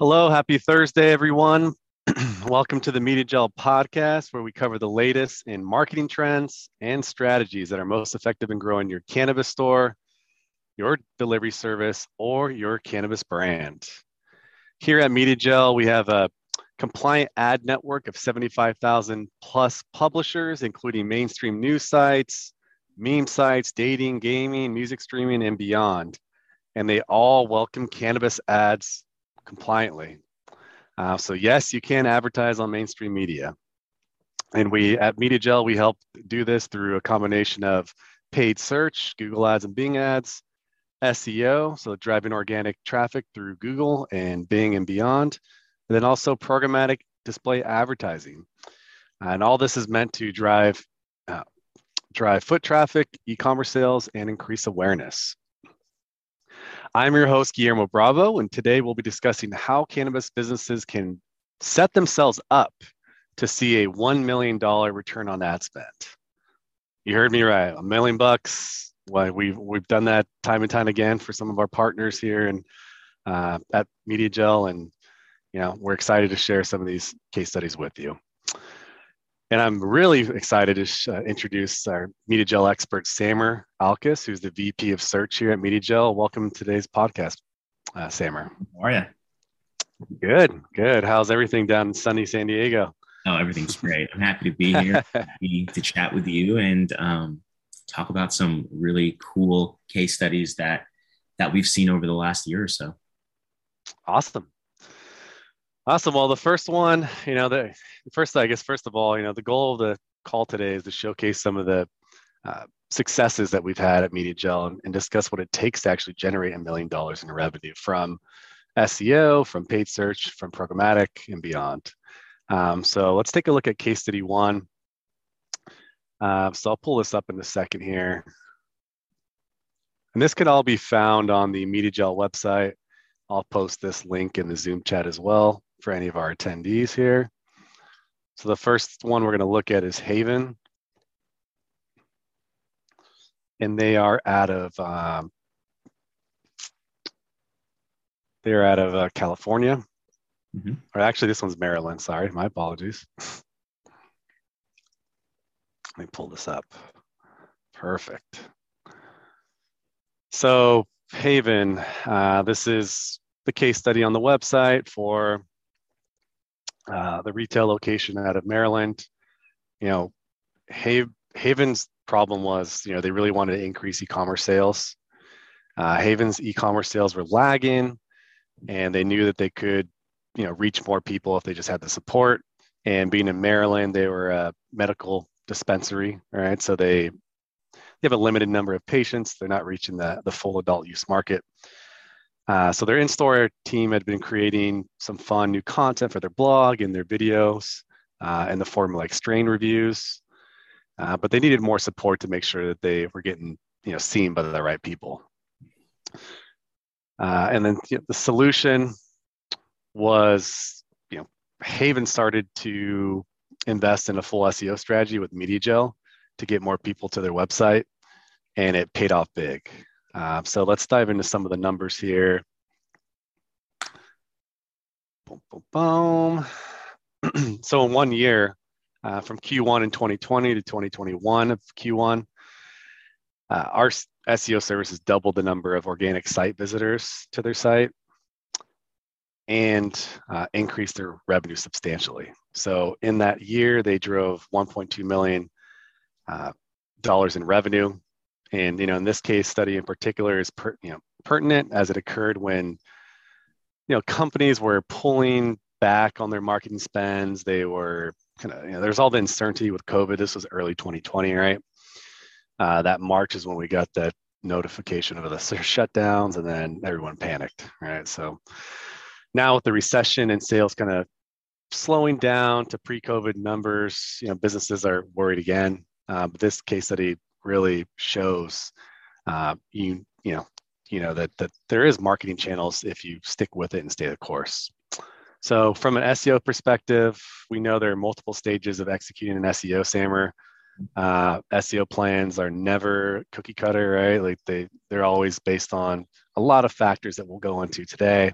Hello, happy Thursday, everyone. Welcome to the MediaJel podcast, where we cover the latest in marketing trends and strategies that are most effective in growing your cannabis store, your delivery service, or your cannabis brand. Here at MediaJel, we have a compliant ad network of 75,000 plus publishers, including mainstream news sites, meme sites, dating, gaming, music streaming, and beyond. And they all welcome cannabis ads compliantly. Uh, so yes, you can advertise on mainstream media. And we at MediaJel, we help do this through a combination of paid search, Google ads and Bing ads, SEO, so driving organic traffic through Google and Bing and beyond, and then also programmatic display advertising. And all this is meant to drive uh, drive foot traffic, e-commerce sales, and increase awareness. I'm your host, Guillermo Bravo, and today we'll be discussing how cannabis businesses can set themselves up to see a $1 million return on ad spend. You heard me right, a million bucks. Well, we've, we've done that time and time again for some of our partners here and uh, at MediaJel, and you know we're excited to share some of these case studies with you. And I'm really excited to sh- uh, introduce our MediaJel expert, Samer Alkis, who's the VP of Search here at MediaJel. Welcome to today's podcast, uh, Samer. How are you? Good, good. How's everything down in sunny San Diego? Oh, everything's great. I'm happy to be here, happy to chat with you and um, talk about some really cool case studies that that we've seen over the last year or so. Awesome. Awesome. Well, the first one, you know, the first, I guess, first of all, you know, the goal of the call today is to showcase some of the uh, successes that we've had at MediaJel and, and discuss what it takes to actually generate a million dollars in revenue from SEO, from paid search, from programmatic, and beyond. Um, so let's take a look at case study one. Uh, so I'll pull this up in a second here. And this can all be found on the MediaJel website. I'll post this link in the Zoom chat as well for any of our attendees here. So the first one we're going to look at is Haven. And they are out of um, they're out of uh, California. Mm-hmm. Or actually, this one's Maryland. Sorry, my apologies. Let me pull this up. Perfect. So Haven, uh, this is the case study on the website for uh, the retail location out of Maryland. You know, Haven's problem was, you know, they really wanted to increase e-commerce sales. Uh, Haven's e-commerce sales were lagging, and they knew that they could, you know, reach more people if they just had the support. And being in Maryland, they were a medical dispensary, right? So they they have a limited number of patients. They're not reaching the the full adult use market. Uh, so their in-store team had been creating some fun new content for their blog and their videos uh, in the form of like strain reviews, uh, but they needed more support to make sure that they were getting you know seen by the right people. Uh, and then you know, the solution was you know Haven started to invest in a full SEO strategy with MediaJel to get more people to their website, and it paid off big. Uh, so let's dive into some of the numbers here. Boom, boom, boom. so in one year, uh, from Q1 in 2020 to 2021 of Q1, uh, our SEO services doubled the number of organic site visitors to their site and uh, increased their revenue substantially. So in that year, they drove 1.2 million uh, dollars in revenue, and you know, in this case study in particular is per, you know pertinent as it occurred when you know companies were pulling back on their marketing spends. They were kind of you know there's all the uncertainty with COVID. This was early 2020, right? Uh, that March is when we got that notification of the shutdowns, and then everyone panicked, right? So now with the recession and sales kind of slowing down to pre-COVID numbers, you know, businesses are worried again. Uh, but this case study really shows uh, you you know you know that that there is marketing channels if you stick with it and stay the course. So from an SEO perspective, we know there are multiple stages of executing an SEO Samer. Uh, SEO plans are never cookie cutter, right? Like they they're always based on a lot of factors that we'll go into today.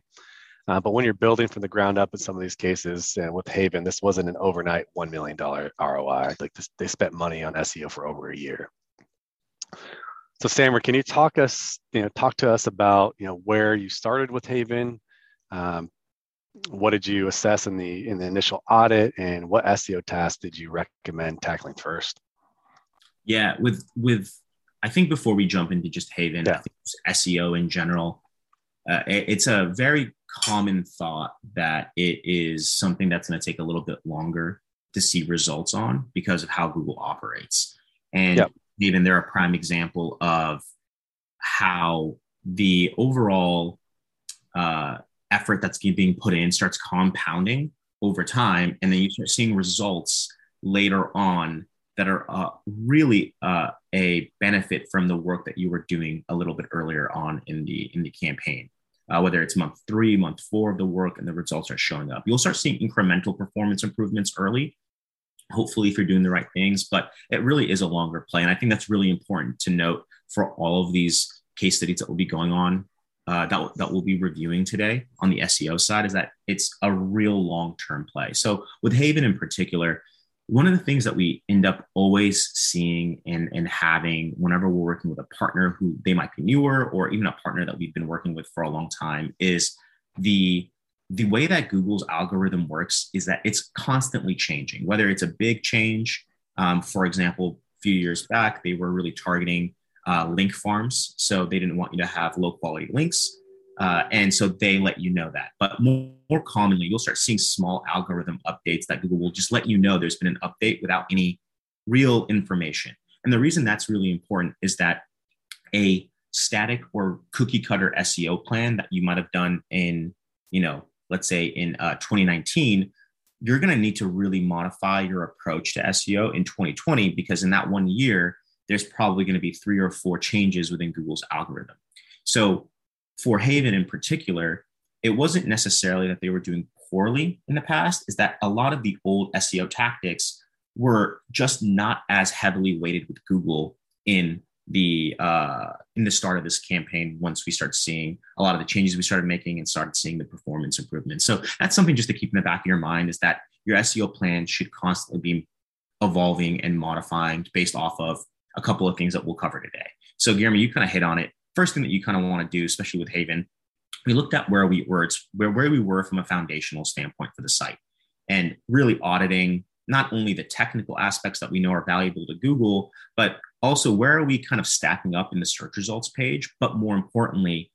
Uh, but when you're building from the ground up in some of these cases, and with Haven, this wasn't an overnight $1 million ROI. Like this, they spent money on SEO for over a year. So Samer, can you talk us, you know, talk to us about, you know, where you started with Haven, um, what did you assess in the in the initial audit, and what SEO tasks did you recommend tackling first? Yeah, with with I think before we jump into just Haven, yeah. SEO in general, uh, it, it's a very common thought that it is something that's going to take a little bit longer to see results on because of how Google operates. And yep. Even they're a prime example of how the overall uh, effort that's being put in starts compounding over time. And then you start seeing results later on that are uh, really uh, a benefit from the work that you were doing a little bit earlier on in the in the campaign. Uh, whether it's month three, month four of the work, and the results are showing up. You'll start seeing incremental performance improvements early, hopefully, if you're doing the right things, but it really is a longer play. And I think that's really important to note for all of these case studies that will be going on, uh, that, that we'll be reviewing today on the SEO side, is that it's a real long term play. So, with Haven in particular, one of the things that we end up always seeing and, and having whenever we're working with a partner who they might be newer or even a partner that we've been working with for a long time is the the way that google's algorithm works is that it's constantly changing whether it's a big change um, for example a few years back they were really targeting uh, link farms so they didn't want you to have low quality links uh, and so they let you know that. But more, more, commonly, you'll start seeing small algorithm updates that Google will just let you know there's been an update without any real information. And the reason that's really important is that a static or cookie cutter SEO plan that you might have done in, you know, let's say in uh, 2019, you're going to need to really modify your approach to SEO in 2020 because in that one year, there's probably going to be three or four changes within Google's algorithm. So for Haven in particular, it wasn't necessarily that they were doing poorly in the past, is that a lot of the old SEO tactics were just not as heavily weighted with Google in the uh, in the start of this campaign once we start seeing a lot of the changes we started making and started seeing the performance improvements so that's something just to keep in the back of your mind is that your seo plan should constantly be evolving and modifying based off of a couple of things that we'll cover today. So Guillermo, you kind of hit on it. First thing that you kind of want to do, especially with Haven, we looked at where we were, it's where, where we were from a foundational standpoint for the site and really auditing not only the technical aspects that we know are valuable to Google, but also where are we kind of stacking up in the search results page? But more importantly,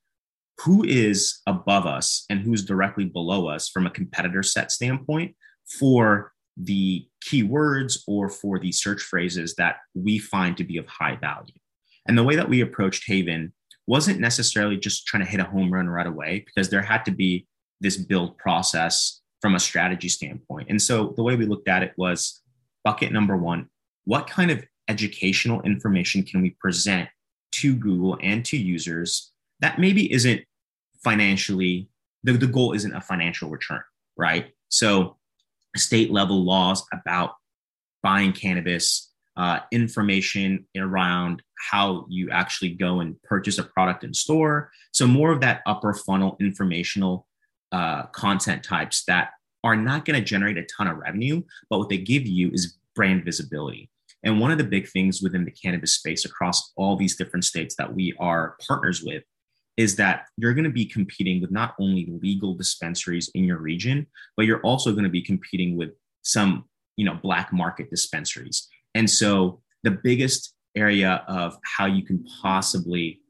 who is above us and who's directly below us from a competitor set standpoint for the keywords or for the search phrases that we find to be of high value. And the way that we approached Haven wasn't necessarily just trying to hit a home run right away because there had to be this build process from a strategy standpoint. And so the way we looked at it was bucket number one what kind of educational information can we present to Google and to users that maybe isn't financially, the, the goal isn't a financial return, right? So, state level laws about buying cannabis, uh, information around how you actually go and purchase a product in store. So more of that upper funnel informational uh, content types that are not going to generate a ton of revenue, but what they give you is brand visibility. And one of the big things within the cannabis space across all these different states that we are partners with is that you're going to be competing with not only legal dispensaries in your region, but you're also going to be competing with some, you know, black market dispensaries. And so the biggest area of how you can possibly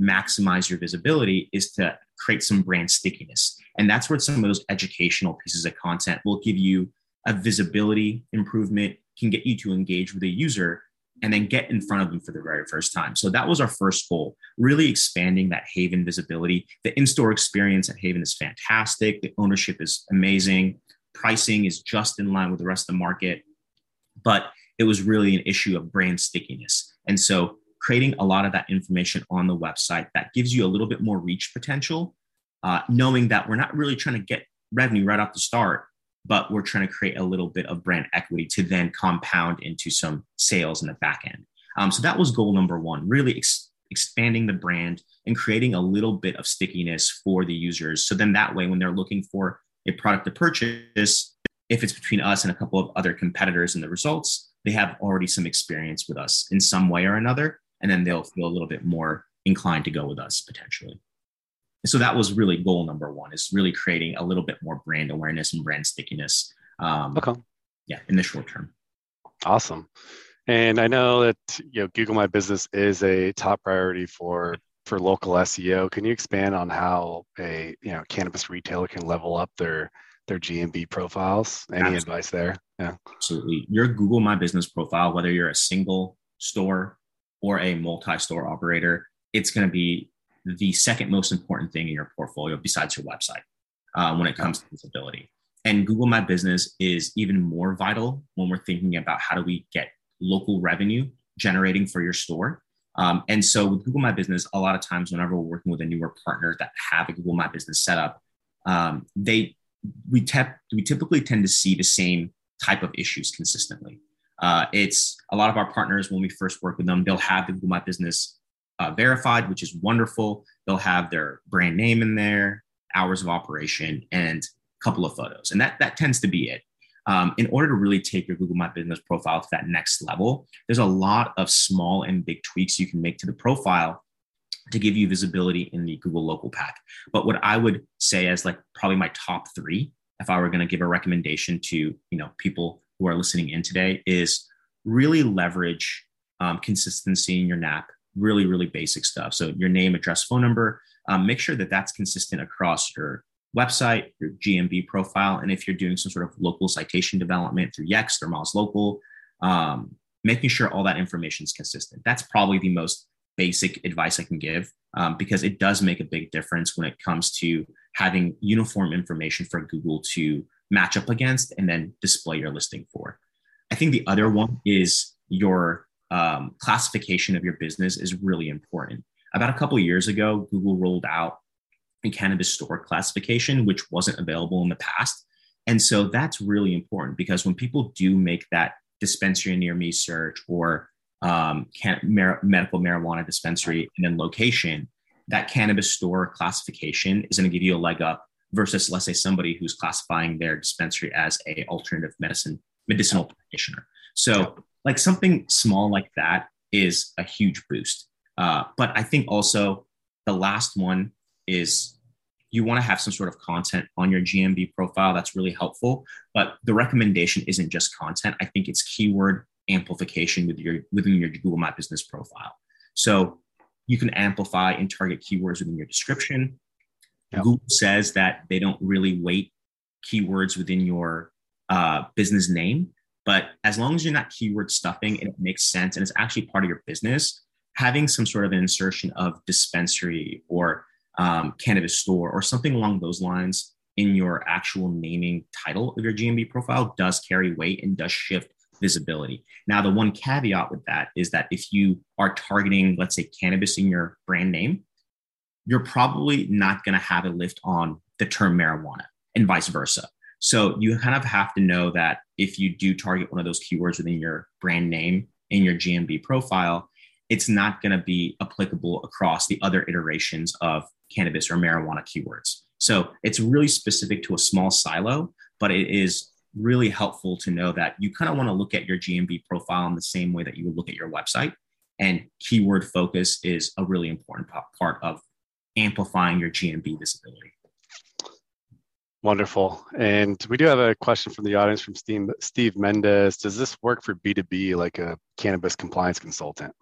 maximize your visibility is to create some brand stickiness. And that's where some of those educational pieces of content will give you a visibility improvement, can get you to engage with a user and then get in front of them for the very first time. So that was our first goal, really expanding that Haven visibility. The in store experience at Haven is fantastic. The ownership is amazing. Pricing is just in line with the rest of the market. But it was really an issue of brand stickiness. And so creating a lot of that information on the website that gives you a little bit more reach potential, uh, knowing that we're not really trying to get revenue right off the start, but we're trying to create a little bit of brand equity to then compound into some sales in the back end. Um, so that was goal number one, really ex- expanding the brand and creating a little bit of stickiness for the users. So then that way, when they're looking for a product to purchase, if it's between us and a couple of other competitors in the results, they have already some experience with us in some way or another. And then they'll feel a little bit more inclined to go with us potentially. So that was really goal number one is really creating a little bit more brand awareness and brand stickiness. Um, okay. Yeah, in the short term. Awesome. And I know that you know Google My Business is a top priority for for local SEO. Can you expand on how a you know cannabis retailer can level up their their GMB profiles? Any Absolutely. advice there? Yeah. Absolutely. Your Google My Business profile, whether you're a single store or a multi-store operator, it's going to be the second most important thing in your portfolio besides your website uh, when it comes to visibility. And Google My Business is even more vital when we're thinking about how do we get local revenue generating for your store. Um, and so with Google My Business, a lot of times whenever we're working with a newer partner that have a Google My Business setup, um, they we, te- we typically tend to see the same type of issues consistently. Uh, it's a lot of our partners when we first work with them, they'll have the Google My Business uh, verified, which is wonderful. They'll have their brand name in there, hours of operation, and a couple of photos, and that that tends to be it. Um, in order to really take your Google My Business profile to that next level, there's a lot of small and big tweaks you can make to the profile to give you visibility in the Google local pack. But what I would say as like probably my top three, if I were going to give a recommendation to you know people who are listening in today, is really leverage um, consistency in your NAP. Really, really basic stuff. So your name, address, phone number. Um, make sure that that's consistent across your website, your GMB profile, and if you're doing some sort of local citation development through Yext or Moz Local, um, making sure all that information is consistent. That's probably the most basic advice I can give um, because it does make a big difference when it comes to having uniform information for Google to match up against and then display your listing for. I think the other one is your um, classification of your business is really important. About a couple years ago, Google rolled out a cannabis store classification, which wasn't available in the past. And so that's really important because when people do make that dispensary near me search or um, can, mar- medical marijuana dispensary and then location, that cannabis store classification is going to give you a leg up versus let's say somebody who's classifying their dispensary as a alternative medicine medicinal practitioner. So like something small like that is a huge boost. Uh, but I think also the last one is you want to have some sort of content on your GMB profile that's really helpful. But the recommendation isn't just content. I think it's keyword amplification with your within your Google My Business profile. So you can amplify and target keywords within your description. Yep. Google says that they don't really weight keywords within your uh, business name, but as long as you're not keyword stuffing and it makes sense and it's actually part of your business, having some sort of an insertion of dispensary or um, cannabis store or something along those lines in your actual naming title of your GMB profile does carry weight and does shift visibility. Now, the one caveat with that is that if you are targeting, let's say, cannabis in your brand name, you're probably not going to have a lift on the term marijuana and vice versa. So you kind of have to know that if you do target one of those keywords within your brand name in your GMB profile, it's not going to be applicable across the other iterations of cannabis or marijuana keywords. So it's really specific to a small silo, but it is really helpful to know that you kind of want to look at your GMB profile in the same way that you would look at your website. And keyword focus is a really important part of amplifying your GMB visibility. Wonderful. And we do have a question from the audience from Steve, Steve Mendez. Does this work for B2B like a cannabis compliance consultant?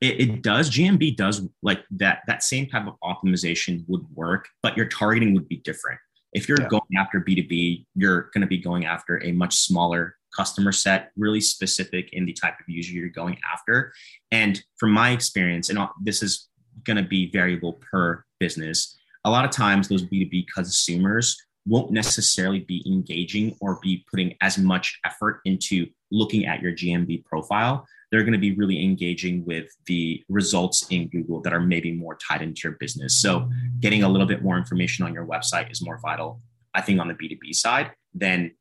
it, it, does gmb does like that that same type of optimization would work but your targeting would be different if you're yeah. going after b2b you're going to be going after a much smaller customer set really specific in the type of user you're going after and from my experience and this is going to be variable per business a lot of times those b2b consumers won't necessarily be engaging or be putting as much effort into looking at your gmb profile they're going to be really engaging with the results in Google that are maybe more tied into your business. So, getting a little bit more information on your website is more vital, I think, on the B2B side than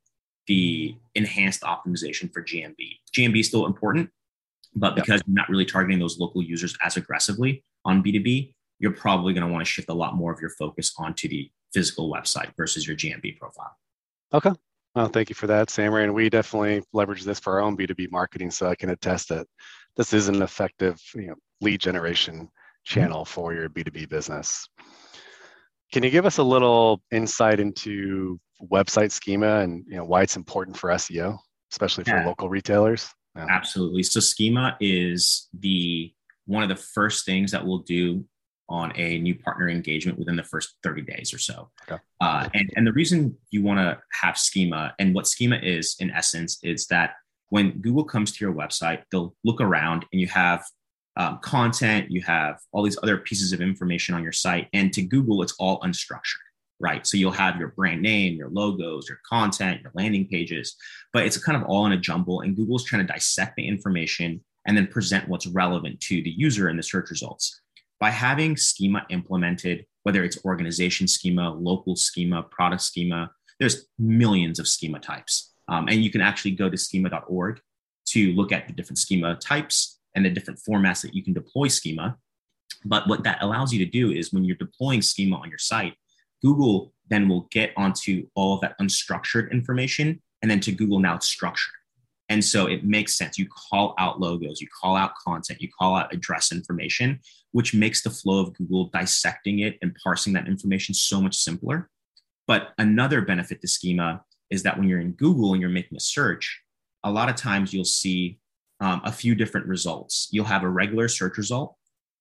the enhanced optimization for GMB. GMB is still important, but because you're not really targeting those local users as aggressively on B2B, you're probably going to want to shift a lot more of your focus onto the physical website versus your GMB profile. Okay. Well, thank you for that, Sam. And we definitely leverage this for our own B2B marketing. So I can attest that this is an effective you know, lead generation mm-hmm. channel for your B2B business. Can you give us a little insight into website schema and you know why it's important for SEO, especially for yeah. local retailers? Yeah. Absolutely. So schema is the one of the first things that we'll do on a new partner engagement within the first 30 days or so. Okay. Uh, and, and the reason you want to have schema and what schema is in essence is that when Google comes to your website, they'll look around and you have um, content, you have all these other pieces of information on your site. And to Google, it's all unstructured, right? So you'll have your brand name, your logos, your content, your landing pages, but it's kind of all in a jumble. And Google's trying to dissect the information and then present what's relevant to the user in the search results. By having schema implemented, whether it's organization schema, local schema, product schema, there's millions of schema types. Um, and you can actually go to schema.org to look at the different schema types and the different formats that you can deploy schema. But what that allows you to do is when you're deploying schema on your site, Google then will get onto all of that unstructured information. And then to Google, now it's structured. And so it makes sense. You call out logos, you call out content, you call out address information, which makes the flow of Google dissecting it and parsing that information so much simpler. But another benefit to schema is that when you're in Google and you're making a search, a lot of times you'll see um, a few different results. You'll have a regular search result,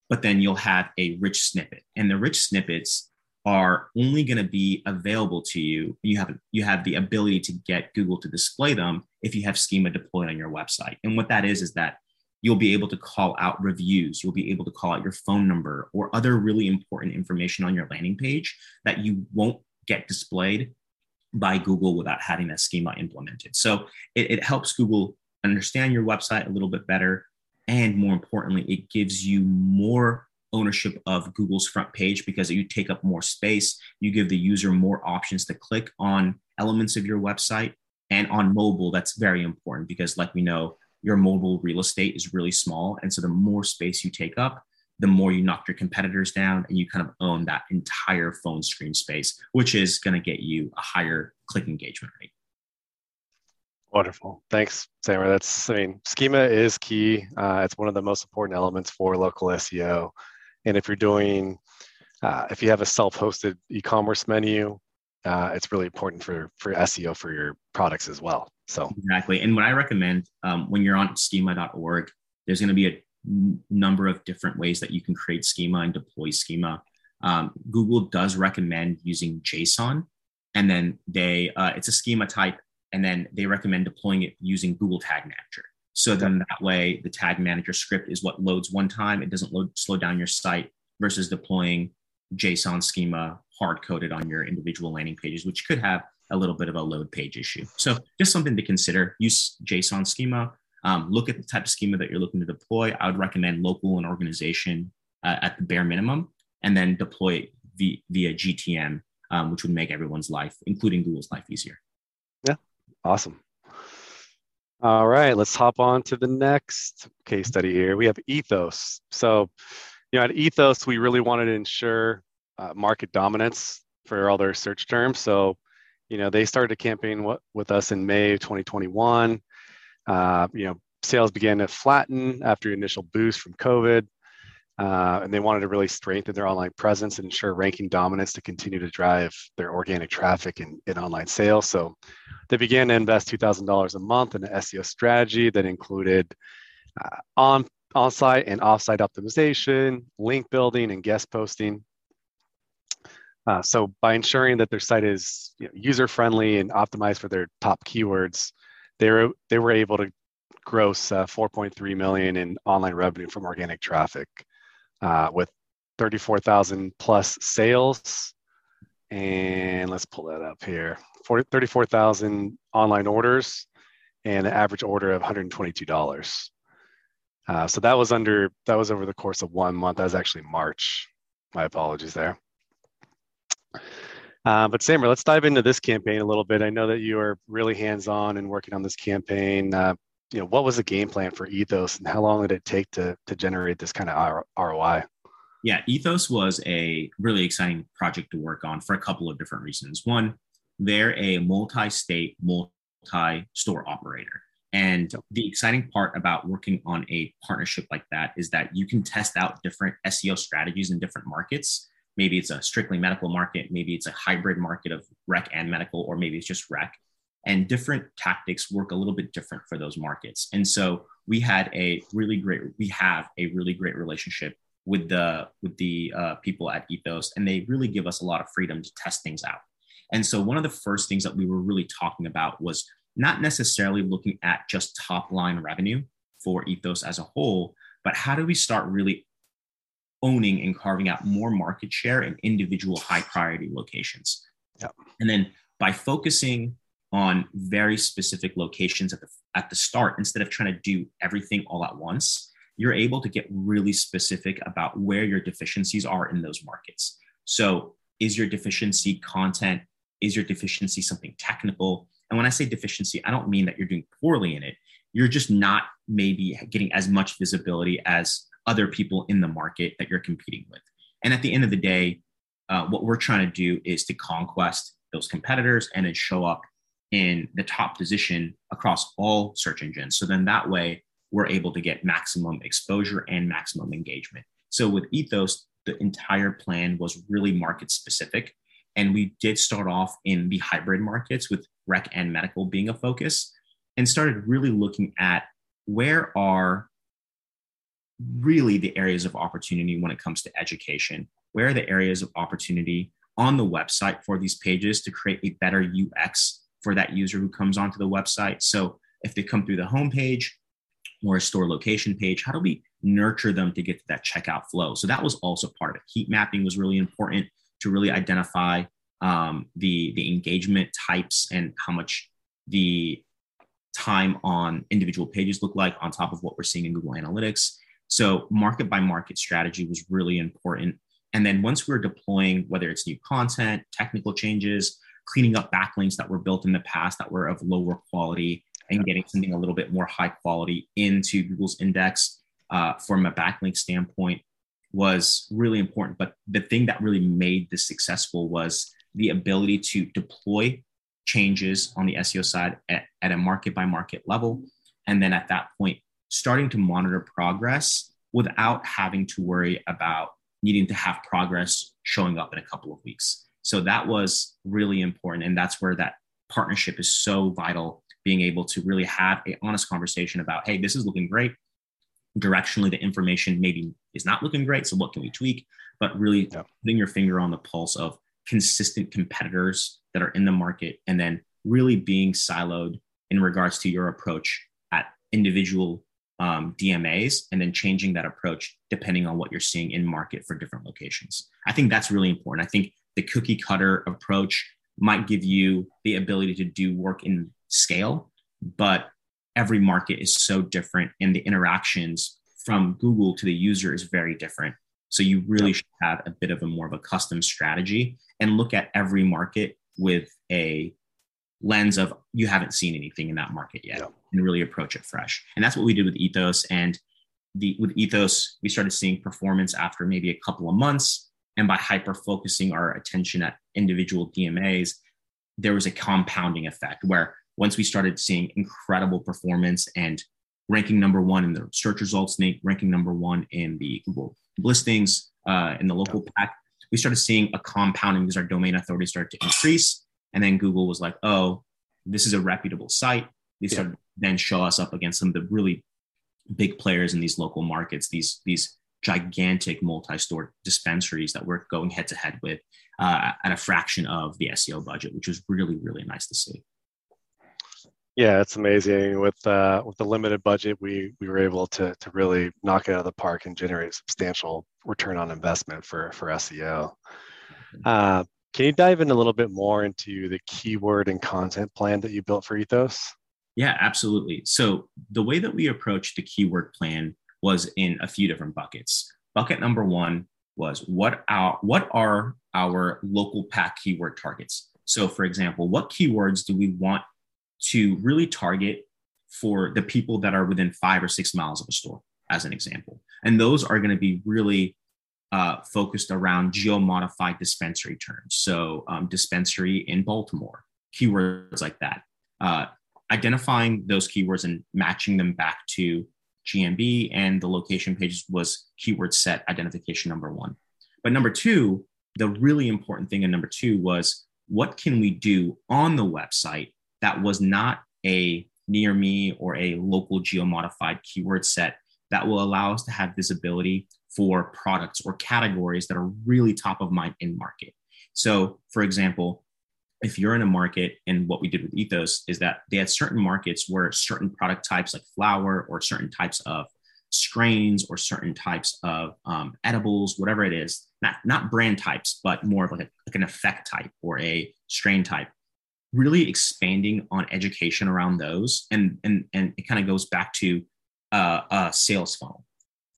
but then you'll have a rich snippet. And the rich snippets are only going to be available to you. You have you have the ability to get Google to display them if you have schema deployed on your website. And what that is is that you'll be able to call out reviews, you'll be able to call out your phone number or other really important information on your landing page that you won't get displayed by Google without having that schema implemented. So it, it helps Google understand your website a little bit better. And more importantly, it gives you more ownership of Google's front page because you take up more space. You give the user more options to click on elements of your website. And on mobile, that's very important because, like we know, your mobile real estate is really small. And so the more space you take up, the more you knock your competitors down and you kind of own that entire phone screen space, which is going to get you a higher click engagement rate. Wonderful. Thanks, Samer. That's, I mean, schema is key. Uh, it's one of the most important elements for local SEO. And if you're doing, uh, if you have a self-hosted e-commerce menu, uh, it's really important for for SEO for your products as well. So exactly. And what I recommend um, when you're on schema.org, there's going to be a number of different ways that you can create schema and deploy schema. Um, Google does recommend using JSON, and then they uh, it's a schema type, and then they recommend deploying it using Google Tag Manager. So then that way, the Tag Manager script is what loads one time. It doesn't load slow down your site versus deploying JSON schema hard coded on your individual landing pages, which could have a little bit of a load page issue. So just something to consider. Use JSON schema. Um, look at the type of schema that you're looking to deploy. I would recommend local and organization uh, at the bare minimum, and then deploy it via, via GTM, um, which would make everyone's life, including Google's life, easier. Yeah, awesome. All right, let's hop on to the next case study here. We have Ethos. So, you know, at Ethos, we really wanted to ensure uh, market dominance for all their search terms. So, you know, they started a campaign w- with us in May of 2021. Uh, you know, sales began to flatten after initial boost from COVID. Uh, and they wanted to really strengthen their online presence and ensure ranking dominance to continue to drive their organic traffic and, online sales. So they began to invest $2,000 a month in an SEO strategy that included uh, on on-site and off-site optimization, link building, and guest posting. Uh, so by ensuring that their site is you know, user-friendly and optimized for their top keywords, they were they were able to gross uh, 4.3 million in online revenue from organic traffic, uh, with 34,000 plus sales. And let's pull that up here: 34,000 online orders and an average order of $122. Uh, so that was under that was over the course of one month. That was actually March. My apologies there. Uh, but Samer, let's dive into this campaign a little bit. I know that you are really hands-on and working on this campaign. Uh, you know, what was the game plan for Ethos, and how long did it take to to generate this kind of ROI? Yeah, Ethos was a really exciting project to work on for a couple of different reasons. One, they're a multi state, multi store operator. And the exciting part about working on a partnership like that is that you can test out different SEO strategies in different markets. Maybe it's a strictly medical market, maybe it's a hybrid market of rec and medical, or maybe it's just rec. And different tactics work a little bit different for those markets. And so we had a really great, we have a really great relationship with the with the uh, people at Ethos, and they really give us a lot of freedom to test things out. And so one of the first things that we were really talking about was not necessarily looking at just top line revenue for Ethos as a whole, but how do we start really owning and carving out more market share in individual high priority locations? Yep. And then by focusing on very specific locations at the at the start instead of trying to do everything all at once, you're able to get really specific about where your deficiencies are in those markets. So, is your deficiency content? Is your deficiency something technical? And when I say deficiency, I don't mean that you're doing poorly in it. You're just not maybe getting as much visibility as other people in the market that you're competing with. And at the end of the day, uh, what we're trying to do is to conquest those competitors and then show up in the top position across all search engines. So then that way, we're able to get maximum exposure and maximum engagement. So with Ethos, the entire plan was really market specific. And we did start off in the hybrid markets with rec and medical being a focus and started really looking at where are really the areas of opportunity when it comes to education? Where are the areas of opportunity on the website for these pages to create a better UX for that user who comes onto the website? So if they come through the homepage or a store location page, how do we nurture them to get to that checkout flow? So that was also part of it. Heat mapping was really important to really identify um, the the engagement types and how much the time on individual pages look like on top of what we're seeing in Google Analytics. So market by market strategy was really important. And then once we're deploying, whether it's new content, technical changes, cleaning up backlinks that were built in the past that were of lower quality, and getting something a little bit more high quality into Google's index uh, from a backlink standpoint was really important. But the thing that really made this successful was the ability to deploy changes on the SEO side at, at a market by market level. And then at that point, starting to monitor progress without having to worry about needing to have progress showing up in a couple of weeks. So that was really important. And that's where that partnership is so vital being able to really have a honest conversation about, hey, this is looking great. Directionally, the information maybe is not looking great. So what can we tweak? But really yeah. putting your finger on the pulse of consistent competitors that are in the market and then really being siloed in regards to your approach at individual um, DMAs and then changing that approach depending on what you're seeing in market for different locations. I think that's really important. I think the cookie cutter approach might give you the ability to do work in scale, but every market is so different and the interactions from Google to the user is very different. So you really should have a bit of a more of a custom strategy and look at every market with a lens of you haven't seen anything in that market yet and really approach it fresh. And that's what we did with Ethos. And the with Ethos, we started seeing performance after maybe a couple of months. And by hyper focusing our attention at individual DMAs, there was a compounding effect where once we started seeing incredible performance and ranking number one in the search results, ranking number one in the Google listings uh, in the local pack, we started seeing a compounding because our domain authority started to increase. And then Google was like, oh, this is a reputable site. They started yeah. then show us up against some of the really big players in these local markets, these, these gigantic multi-store dispensaries that we're going head to head with uh, at a fraction of the SEO budget, which was really, really nice to see. Yeah, it's amazing. With uh, with the limited budget, we we were able to to really knock it out of the park and generate substantial return on investment for for SEO. Uh, can you dive in a little bit more into the keyword and content plan that you built for Ethos? Yeah, absolutely. So the way that we approached the keyword plan was in a few different buckets. Bucket number one was what our what are our local pack keyword targets? So, for example, what keywords do we want to really target for the people that are within five or six miles of a store, as an example. And those are going to be really uh, focused around geo-modified dispensary terms. So um, dispensary in Baltimore, keywords like that. Uh, identifying those keywords and matching them back to GMB and the location pages was keyword set identification number one. But number two, the really important thing in number two was what can we do on the website that was not a near me or a local geo-modified keyword set that will allow us to have visibility for products or categories that are really top of mind in market. So, for example, if you're in a market, and what we did with Ethos is that they had certain markets where certain product types like flour or certain types of strains or certain types of um, edibles, whatever it is, not, not brand types, but more of like, a, like an effect type or a strain type, really expanding on education around those. And, and, and it kind of goes back to uh, a sales funnel.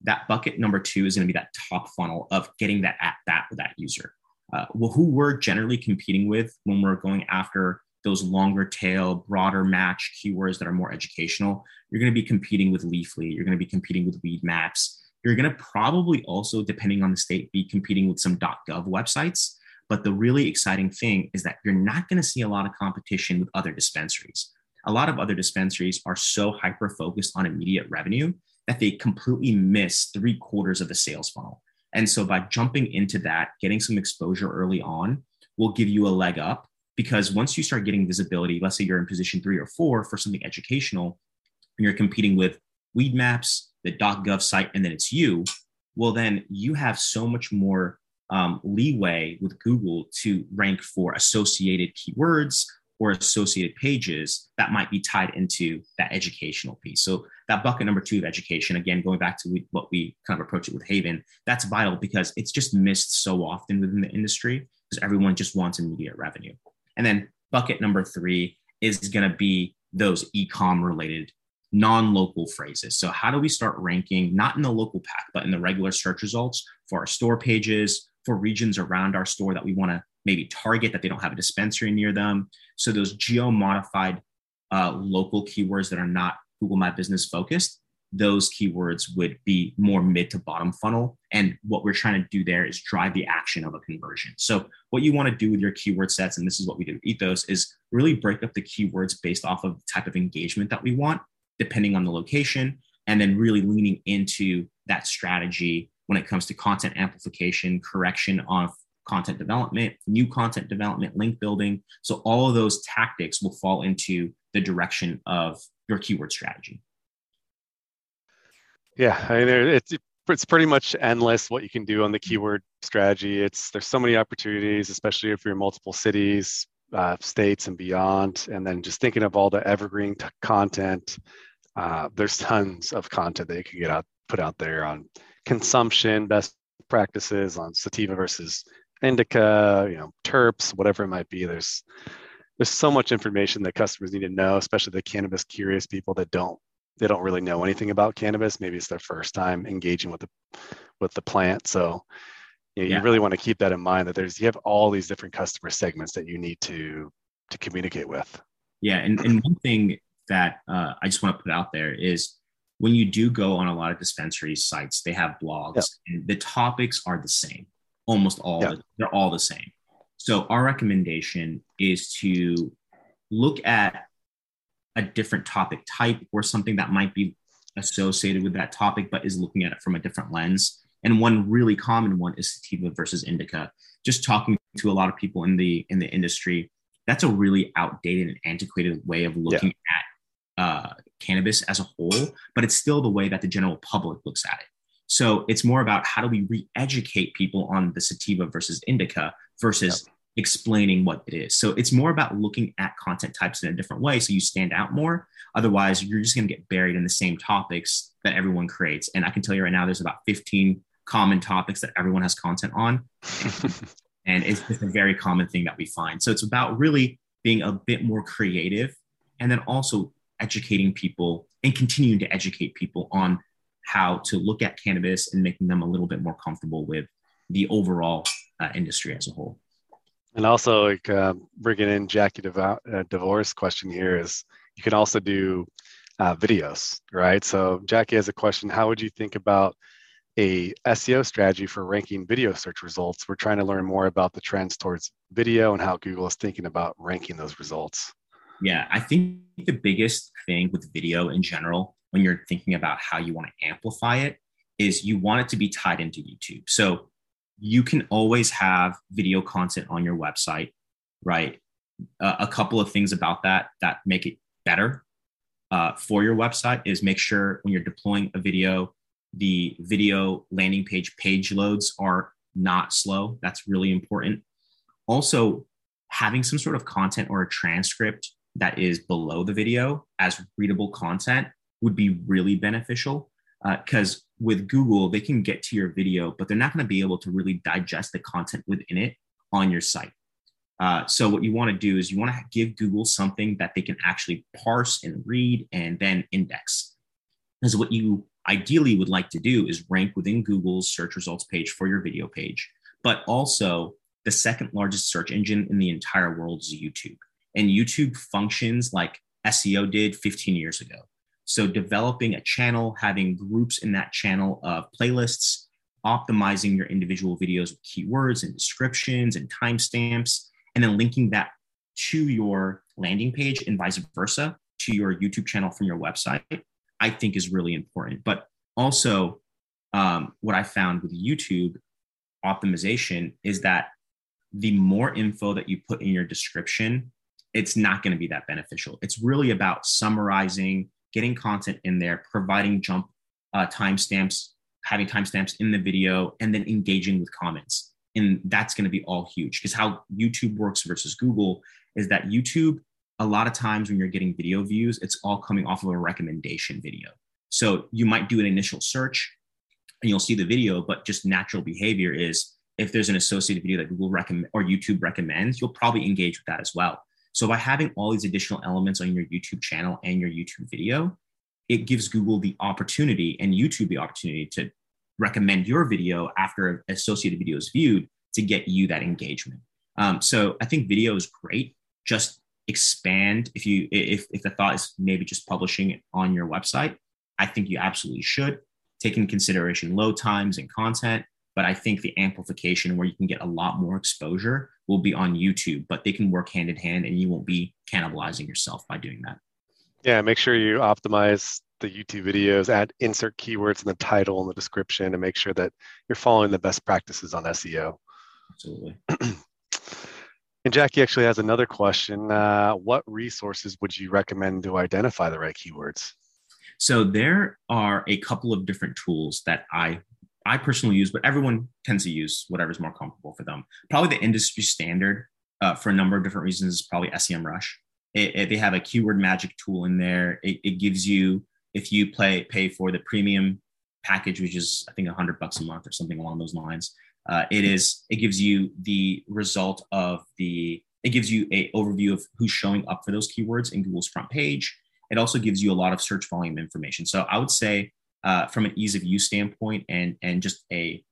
That bucket number two is going to be that top funnel of getting that at bat with that user uh, well, who we're generally competing with when we're going after those longer tail, broader match keywords that are more educational, you're going to be competing with Leafly. You're going to be competing with Weedmaps. You're going to probably also, depending on the state, be competing with some .gov websites. But the really exciting thing is that you're not going to see a lot of competition with other dispensaries. A lot of other dispensaries are so hyper focused on immediate revenue that they completely miss three quarters of the sales funnel. And so by jumping into that, getting some exposure early on will give you a leg up because once you start getting visibility, let's say you're in position three or four for something educational and you're competing with Weedmaps, the .gov site, and then it's you, well, then you have so much more um, leeway with Google to rank for associated keywords or associated pages that might be tied into that educational piece. So that bucket number two of education, again, going back to what we kind of approach it with Haven, that's vital because it's just missed so often within the industry because everyone just wants immediate revenue. And then bucket number three is going to be those e-com related non-local phrases. So how do we start ranking not in the local pack, but in the regular search results for our store pages, for regions around our store that we want to maybe target that they don't have a dispensary near them. So those geo modified uh, local keywords that are not Google My Business focused, those keywords would be more mid to bottom funnel. And what we're trying to do there is drive the action of a conversion. So what you want to do with your keyword sets, and this is what we do with Ethos, is really break up the keywords based off of type of engagement that we want, depending on the location, and then really leaning into that strategy when it comes to content amplification, correction of content development, new content development, link building. So all of those tactics will fall into the direction of your keyword strategy. Yeah, I mean, it's it's pretty much endless what you can do on the keyword strategy. It's there's so many opportunities, especially if you're in multiple cities, uh, states, and beyond. And then just thinking of all the evergreen t- content. Uh, there's tons of content that you can get out put out there on consumption best practices on sativa versus indica, you know, terps, whatever it might be. There's there's so much information that customers need to know, especially the cannabis curious people that don't they don't really know anything about cannabis. Maybe it's their first time engaging with the with the plant. So you, know, yeah. you really want to keep that in mind that there's you have all these different customer segments that you need to to communicate with. Yeah, and, and one thing that uh, I just want to put out there is when you do go on a lot of dispensary sites, they have blogs, yep. and the topics are the same almost all yeah. they're all the same. So our recommendation is to look at a different topic type or something that might be associated with that topic, but is looking at it from a different lens. And one really common one is sativa versus indica. Just talking to a lot of people in the in the industry, that's a really outdated and antiquated way of looking yeah. at uh, cannabis as a whole, but it's still the way that the general public looks at it. So it's more about how do we re-educate people on the sativa versus indica versus yep. explaining what it is. So it's more about looking at content types in a different way so you stand out more. Otherwise, you're just going to get buried in the same topics that everyone creates. And I can tell you right now, there's about 15 common topics that everyone has content on. and it's just a very common thing that we find. So it's about really being a bit more creative and then also educating people and continuing to educate people on how to look at cannabis and making them a little bit more comfortable with the overall uh, industry as a whole. And also, like uh, bringing in Jackie Devo- uh, Divorce question here is you can also do uh, videos, right? So Jackie has a question: How would you think about a SEO strategy for ranking video search results. We're trying to learn more about the trends towards video and how Google is thinking about ranking those results. Yeah, I think the biggest thing with video in general, when you're thinking about how you want to amplify it, is you want it to be tied into YouTube. So you can always have video content on your website, right? Uh, a couple of things about that that make it better uh, for your website is make sure when you're deploying a video, the video landing page page loads are not slow. That's really important. Also, having some sort of content or a transcript that is below the video as readable content would be really beneficial because uh, with Google, they can get to your video, but they're not going to be able to really digest the content within it on your site. Uh, so what you want to do is you want to give Google something that they can actually parse and read and then index. Because what you ideally would like to do is rank within Google's search results page for your video page, but also the second largest search engine in the entire world is YouTube. And YouTube functions like SEO did 15 years ago. So developing a channel, having groups in that channel of playlists, optimizing your individual videos with keywords and descriptions and timestamps, and then linking that to your landing page and vice versa to your YouTube channel from your website, I think is really important. But also, um, what I found with YouTube optimization is that the more info that you put in your description, it's not going to be that beneficial. It's really about summarizing, getting content in there, providing jump uh, timestamps, having timestamps in the video, and then engaging with comments. And that's going to be all huge because how YouTube works versus Google is that YouTube, a lot of times when you're getting video views, it's all coming off of a recommendation video. So you might do an initial search and you'll see the video, but just natural behavior is if there's an associated video that Google recommend or YouTube recommends, you'll probably engage with that as well. So by having all these additional elements on your YouTube channel and your YouTube video, it gives Google the opportunity and YouTube the opportunity to recommend your video after associated video is viewed to get you that engagement. Um, so I think video is great. Just expand if you if if the thought is maybe just publishing it on your website. I think you absolutely should take in consideration load times and content. But I think the amplification where you can get a lot more exposure will be on YouTube, but they can work hand in hand and you won't be cannibalizing yourself by doing that. Yeah, make sure you optimize the YouTube videos, add insert keywords in the title and the description, and make sure that you're following the best practices on SEO. Absolutely. and Jackie actually has another question. Uh, what resources would you recommend to identify the right keywords? So there are a couple of different tools that I I personally use, but everyone tends to use whatever's more comfortable for them. Probably the industry standard uh, for a number of different reasons is probably SEMrush. It, it, they have a keyword magic tool in there. It, it gives you if you play pay for the premium package, which is I think hundred bucks a month or something along those lines. Uh, it is it gives you the result of the it gives you a overview of who's showing up for those keywords in Google's front page. It also gives you a lot of search volume information. So I would say uh, from an ease of use standpoint and and just a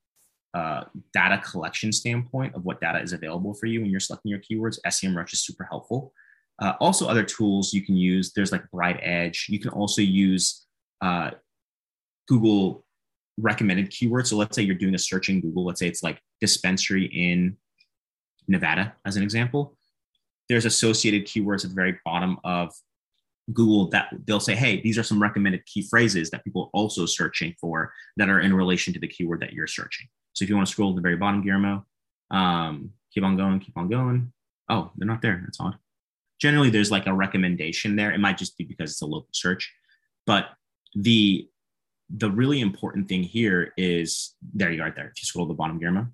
uh, data collection standpoint of what data is available for you when you're selecting your keywords, SEMrush is super helpful. Uh, also, other tools you can use. There's like BrightEdge. You can also use uh, Google recommended keywords. So let's say you're doing a search in Google. Let's say it's like dispensary in Nevada, as an example. There's associated keywords at the very bottom of Google that they'll say, hey, these are some recommended key phrases that people are also searching for that are in relation to the keyword that you're searching. So if you want to scroll to the very bottom, Guillermo, um, keep on going, keep on going. Oh, they're not there. That's odd generally there's like a recommendation there. It might just be because it's a local search, but the the really important thing here is there you are there. If you scroll to the bottom, Guillermo,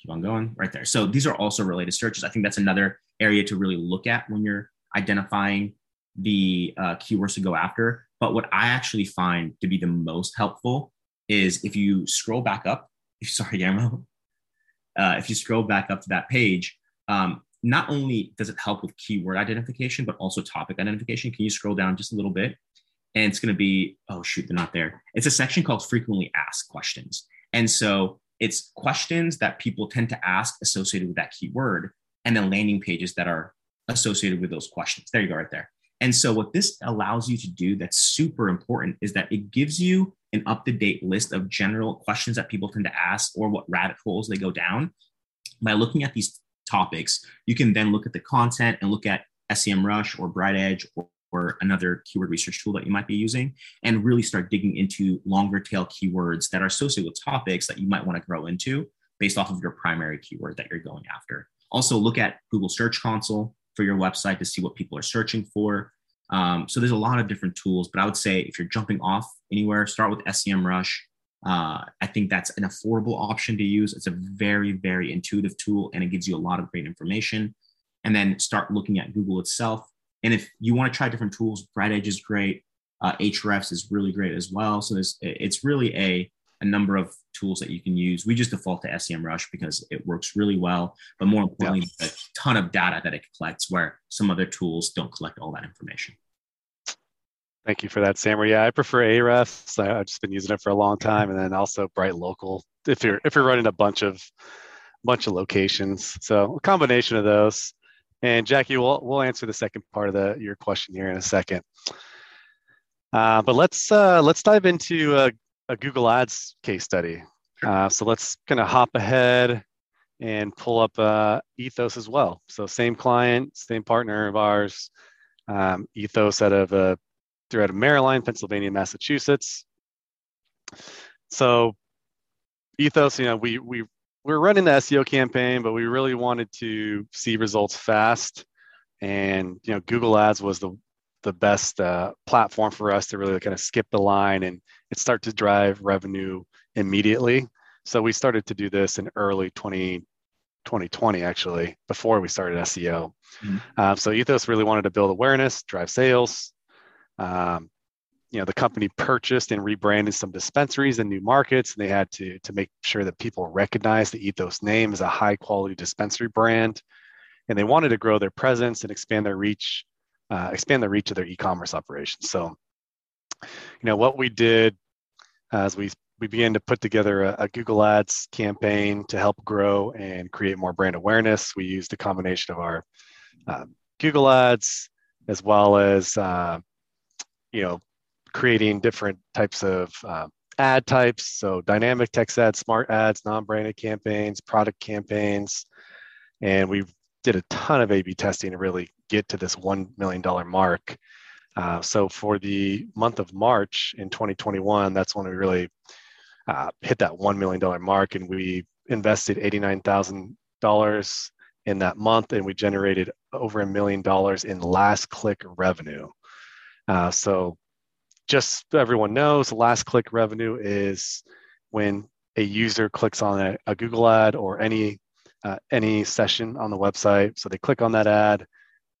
keep on going right there. So these are also related searches. I think that's another area to really look at when you're identifying the uh, keywords to go after. But what I actually find to be the most helpful is if you scroll back up. Sorry, Guillermo. Uh, if you scroll back up to that page, um, not only does it help with keyword identification, but also topic identification. Can you scroll down just a little bit? And it's going to be, oh, shoot, they're not there. It's a section called frequently asked questions. And so it's questions that people tend to ask associated with that keyword, and then landing pages that are associated with those questions. There you go, right there. And so, what this allows you to do that's super important is that it gives you an up to date list of general questions that people tend to ask or what rabbit holes they go down. By looking at these topics, you can then look at the content and look at SEMrush or BrightEdge or, or another keyword research tool that you might be using and really start digging into longer tail keywords that are associated with topics that you might want to grow into based off of your primary keyword that you're going after. Also, look at Google Search Console for your website to see what people are searching for. Um, so there's a lot of different tools, but I would say if you're jumping off anywhere, start with SEMrush. Uh, I think that's an affordable option to use. It's a very, very intuitive tool and it gives you a lot of great information. And then start looking at Google itself. And if you want to try different tools, BrightEdge is great. Uh, Ahrefs is really great as well. So it's really a a number of tools that you can use. We just default to SEMrush because it works really well, but more importantly, yeah. a ton of data that it collects where some other tools don't collect all that information. Thank you for that, Sam. Yeah, I prefer Ahrefs. I've just been using it for a long time, and then also Bright Local if you're if you're running a bunch of bunch of locations. So a combination of those. And Jackie, we'll we'll answer the second part of the your question here in a second. Uh, but let's uh, let's dive into uh, a Google Ads case study. Uh, so let's kind of hop ahead and pull up uh, Ethos as well. So same client, same partner of ours, um, Ethos out of uh, they're out of Maryland, Pennsylvania, Massachusetts. So Ethos, you know, we we we're running the SEO campaign, but we really wanted to see results fast, and you know, Google Ads was the the best uh, platform for us to really kind of skip the line and it start to drive revenue immediately. So we started to do this in early 20, 2020, actually, before we started SEO. Mm-hmm. Um, so Ethos really wanted to build awareness, drive sales. Um, you know, the company purchased and rebranded some dispensaries in new markets, and they had to to make sure that people recognize the Ethos name as a high quality dispensary brand. And they wanted to grow their presence and expand their reach uh, expand the reach of their e-commerce operations. So, you know, what we did as we we began to put together a, a, Google Ads campaign to help grow and create more brand awareness. We used a combination of our uh, Google Ads as well as uh, you know creating different types of uh, ad types. So dynamic text ads, smart ads, non-branded campaigns, product campaigns, and we did a ton of A/B testing to really get to this $1 million mark. Uh, so for the month of March in 2021, that's when we really uh, hit that $1 million mark and we invested $89,000 in that month and we generated over a million dollars in last click revenue. Uh, so just so everyone knows, last click revenue is when a user clicks on a, a Google ad or any uh, any session on the website. So they click on that ad,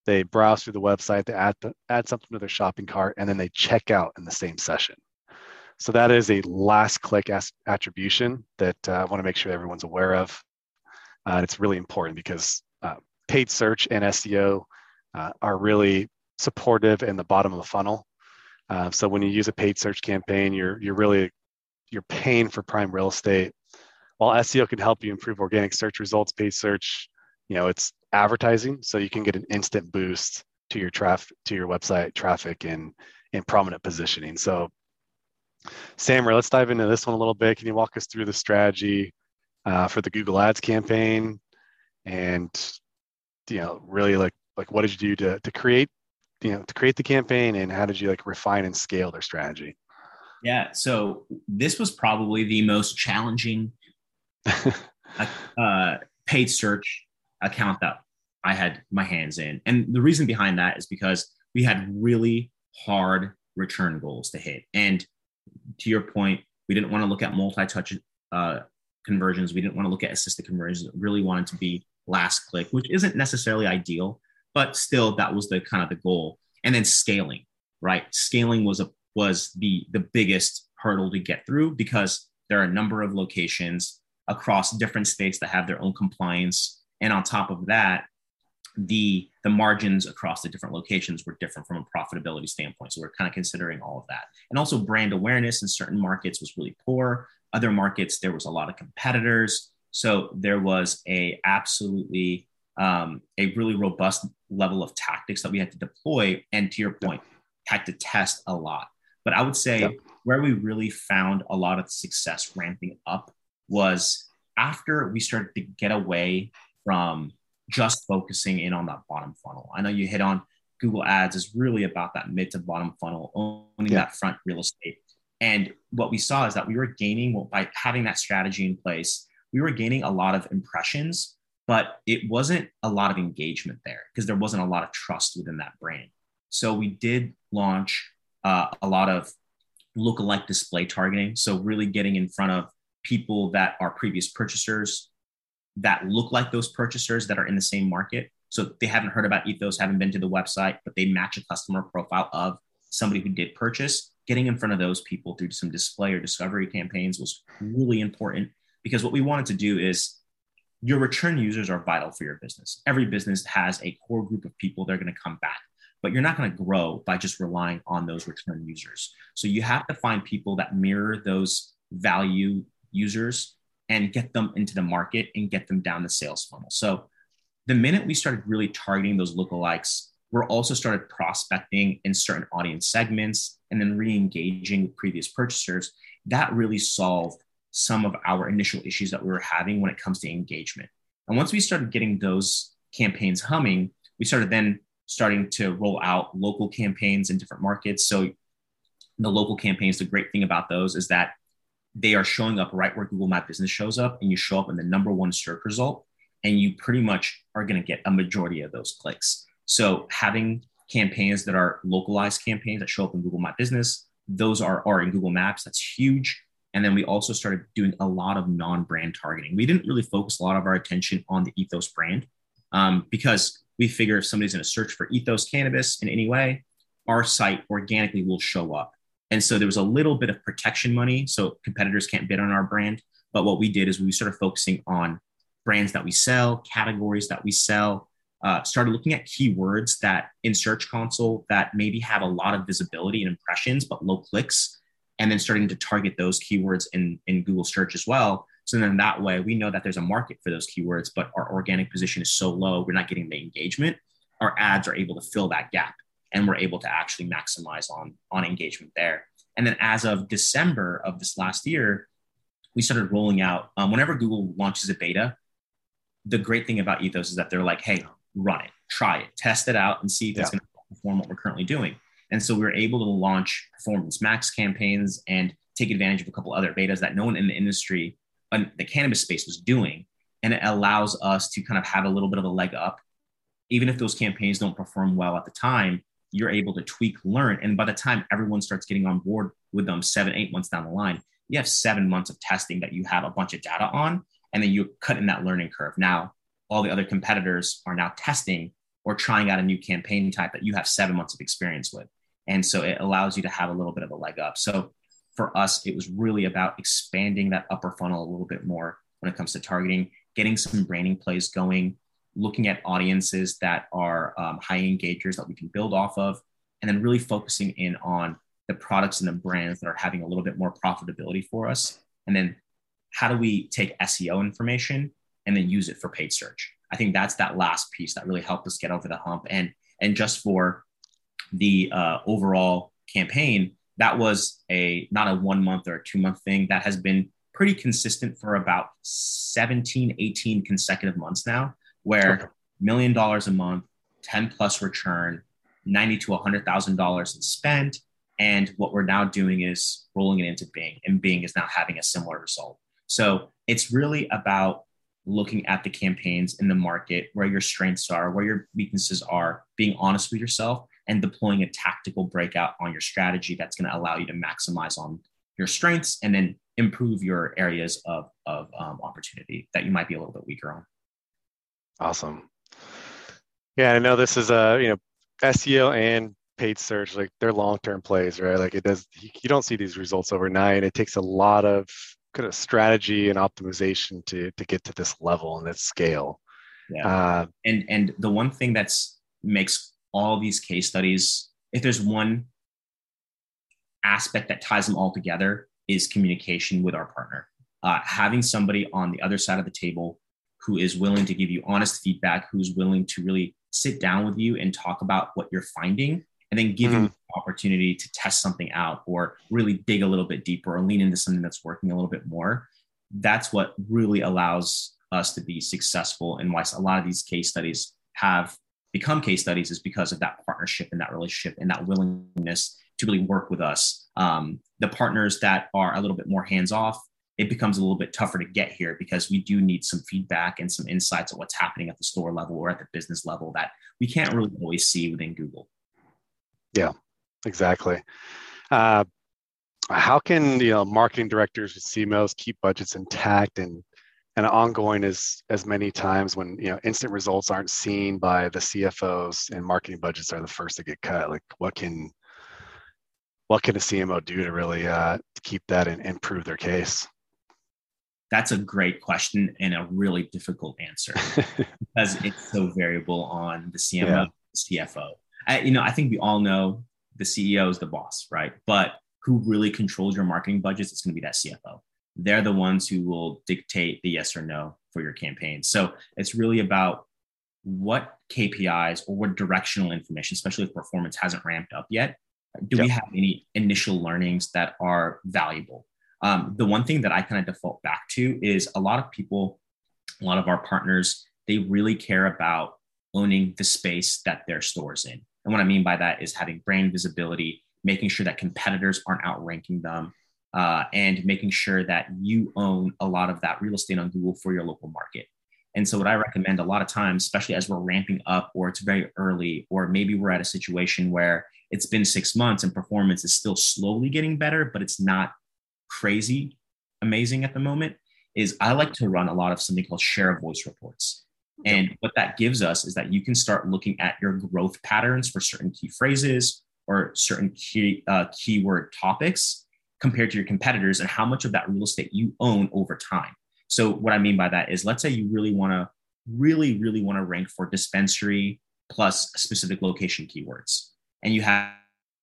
they browse through the website, they add, add something to their shopping cart, and then they check out in the same session. So that is a last click attribution that uh, I want to make sure everyone's aware of. Uh, and it's really important because uh, paid search and SEO uh, are really supportive in the bottom of the funnel. Uh, so when you use a paid search campaign, you're you're really you're paying for prime real estate. While SEO can help you improve organic search results, paid search you know it's advertising so you can get an instant boost to your traffic to your website traffic and in prominent positioning so Samer, let's dive into this one a little bit. Can you walk us through the strategy uh, for the Google Ads campaign, and you know, really like like what did you do to to create you know to create the campaign, and how did you like refine and scale their strategy? Yeah, so this was probably the most challenging uh, paid search account that I had my hands in. And the reason behind that is because we had really hard return goals to hit. And to your point, we didn't want to look at multi-touch uh, conversions. We didn't want to look at assisted conversions. It really wanted to be last click, which isn't necessarily ideal, but still that was the kind of the goal. And then scaling, right? Scaling was a was the the biggest hurdle to get through because there are a number of locations across different states that have their own compliance and on top of that, the the margins across the different locations were different from a profitability standpoint. So we're kind of considering all of that. And also brand awareness in certain markets was really poor. Other markets, there was a lot of competitors. So there was a absolutely um, a really robust level of tactics that we had to deploy. And to your point, had to test a lot. But I would say yep. where we really found a lot of success ramping up was after we started to get away from just focusing in on that bottom funnel. I know you hit on Google Ads is really about that mid to bottom funnel, owning yeah. that front real estate. And what we saw is that we were gaining well, by having that strategy in place, we were gaining a lot of impressions, but it wasn't a lot of engagement there because there wasn't a lot of trust within that brand. So we did launch uh, a lot of lookalike display targeting. So really getting in front of people that are previous purchasers that look like those purchasers that are in the same market. So they haven't heard about Ethos, haven't been to the website, but they match a customer profile of somebody who did purchase. Getting in front of those people through some display or discovery campaigns was really important because what we wanted to do is your return users are vital for your business. Every business has a core group of people that are going to come back, but you're not going to grow by just relying on those return users. So you have to find people that mirror those value users and get them into the market and get them down the sales funnel. So the minute we started really targeting those lookalikes, we're also started prospecting in certain audience segments and then re-engaging with previous purchasers. That really solved some of our initial issues that we were having when it comes to engagement. And once we started getting those campaigns humming, we started then starting to roll out local campaigns in different markets. So the local campaigns, the great thing about those is that they are showing up right where Google My Business shows up, and you show up in the number one search result, and you pretty much are going to get a majority of those clicks. So having campaigns that are localized campaigns that show up in Google My Business, those are, are in Google Maps. That's huge. And then we also started doing a lot of non-brand targeting. We didn't really focus a lot of our attention on the Ethos brand um, because we figure if somebody's going to search for Ethos cannabis in any way, our site organically will show up. And so there was a little bit of protection money, so competitors can't bid on our brand. But what we did is we started focusing on brands that we sell, categories that we sell, uh, started looking at keywords that in Search Console that maybe have a lot of visibility and impressions, but low clicks, and then starting to target those keywords in, in Google search as well. So then that way we know that there's a market for those keywords, but our organic position is so low, we're not getting the engagement. Our ads are able to fill that gap and we're able to actually maximize on, on engagement there. And then as of December of this last year, we started rolling out, um, whenever Google launches a beta, the great thing about Ethos is that they're like, hey, run it, try it, test it out, and see if yeah. it's going to perform what we're currently doing. And so we were able to launch Performance Max campaigns and take advantage of a couple other betas that no one in the industry, in the cannabis space, was doing. And it allows us to kind of have a little bit of a leg up. Even if those campaigns don't perform well at the time, you're able to tweak, learn. And by the time everyone starts getting on board with them seven, eight months down the line, you have seven months of testing that you have a bunch of data on. And then you cut in that learning curve. Now, all the other competitors are now testing or trying out a new campaign type that you have seven months of experience with. And so it allows you to have a little bit of a leg up. So for us, it was really about expanding that upper funnel a little bit more when it comes to targeting, getting some branding plays going, looking at audiences that are um, high engagers that we can build off of, and then really focusing in on the products and the brands that are having a little bit more profitability for us. And then how do we take SEO information and then use it for paid search? I think that's that last piece that really helped us get over the hump. And and just for the uh, overall campaign, that was a not a one month or a two month thing. That has been pretty consistent for about 17, 18 consecutive months now, where million dollars a month, 10 plus return, 90 to $100,000 in spend. And what we're now doing is rolling it into Bing, and Bing is now having a similar result. So it's really about looking at the campaigns in the market, where your strengths are, where your weaknesses are, being honest with yourself, and deploying a tactical breakout on your strategy that's going to allow you to maximize on your strengths and then improve your areas of, of um, opportunity that you might be a little bit weaker on. Awesome. Yeah, I know this is a you know SEO and paid search like they're long-term plays, right? Like it does you don't see these results overnight. It takes a lot of kind of strategy and optimization to to get to this level and this scale. Yeah. Uh, and and the one thing that's makes all these case studies, if there's one aspect that ties them all together, is communication with our partner. Uh, having somebody on the other side of the table who is willing to give you honest feedback, who's willing to really sit down with you and talk about what you're finding and then give mm-hmm. them the opportunity to test something out or really dig a little bit deeper or lean into something that's working a little bit more. That's what really allows us to be successful and why a lot of these case studies have become case studies is because of that partnership and that relationship and that willingness to really work with us. Um, the partners that are a little bit more hands off, it becomes a little bit tougher to get here because we do need some feedback and some insights of what's happening at the store level or at the business level that we can't really always see within Google. Yeah, exactly. Uh, how can you know marketing directors and CMOs keep budgets intact and and ongoing as as many times when you know instant results aren't seen by the CFOs and marketing budgets are the first to get cut? Like what can what can a CMO do to really uh, keep that and improve their case? That's a great question and a really difficult answer because it's so variable on the CMO, yeah. CFO. I, you know, I think we all know the CEO is the boss, right? But who really controls your marketing budgets? It's going to be that CFO. They're the ones who will dictate the yes or no for your campaign. So it's really about what KPIs or what directional information, especially if performance hasn't ramped up yet, do yep. we have any initial learnings that are valuable? Um, the one thing that I kind of default back to is a lot of people, a lot of our partners, they really care about owning the space that their store's in. And what I mean by that is having brand visibility, making sure that competitors aren't outranking them, uh, and making sure that you own a lot of that real estate on Google for your local market. And so, what I recommend a lot of times, especially as we're ramping up, or it's very early, or maybe we're at a situation where it's been six months and performance is still slowly getting better, but it's not crazy amazing at the moment, is I like to run a lot of something called share of voice reports. And what that gives us is that you can start looking at your growth patterns for certain key phrases or certain key uh, keyword topics compared to your competitors and how much of that real estate you own over time. So what I mean by that is let's say you really want to really really want to rank for dispensary plus specific location keywords and you have,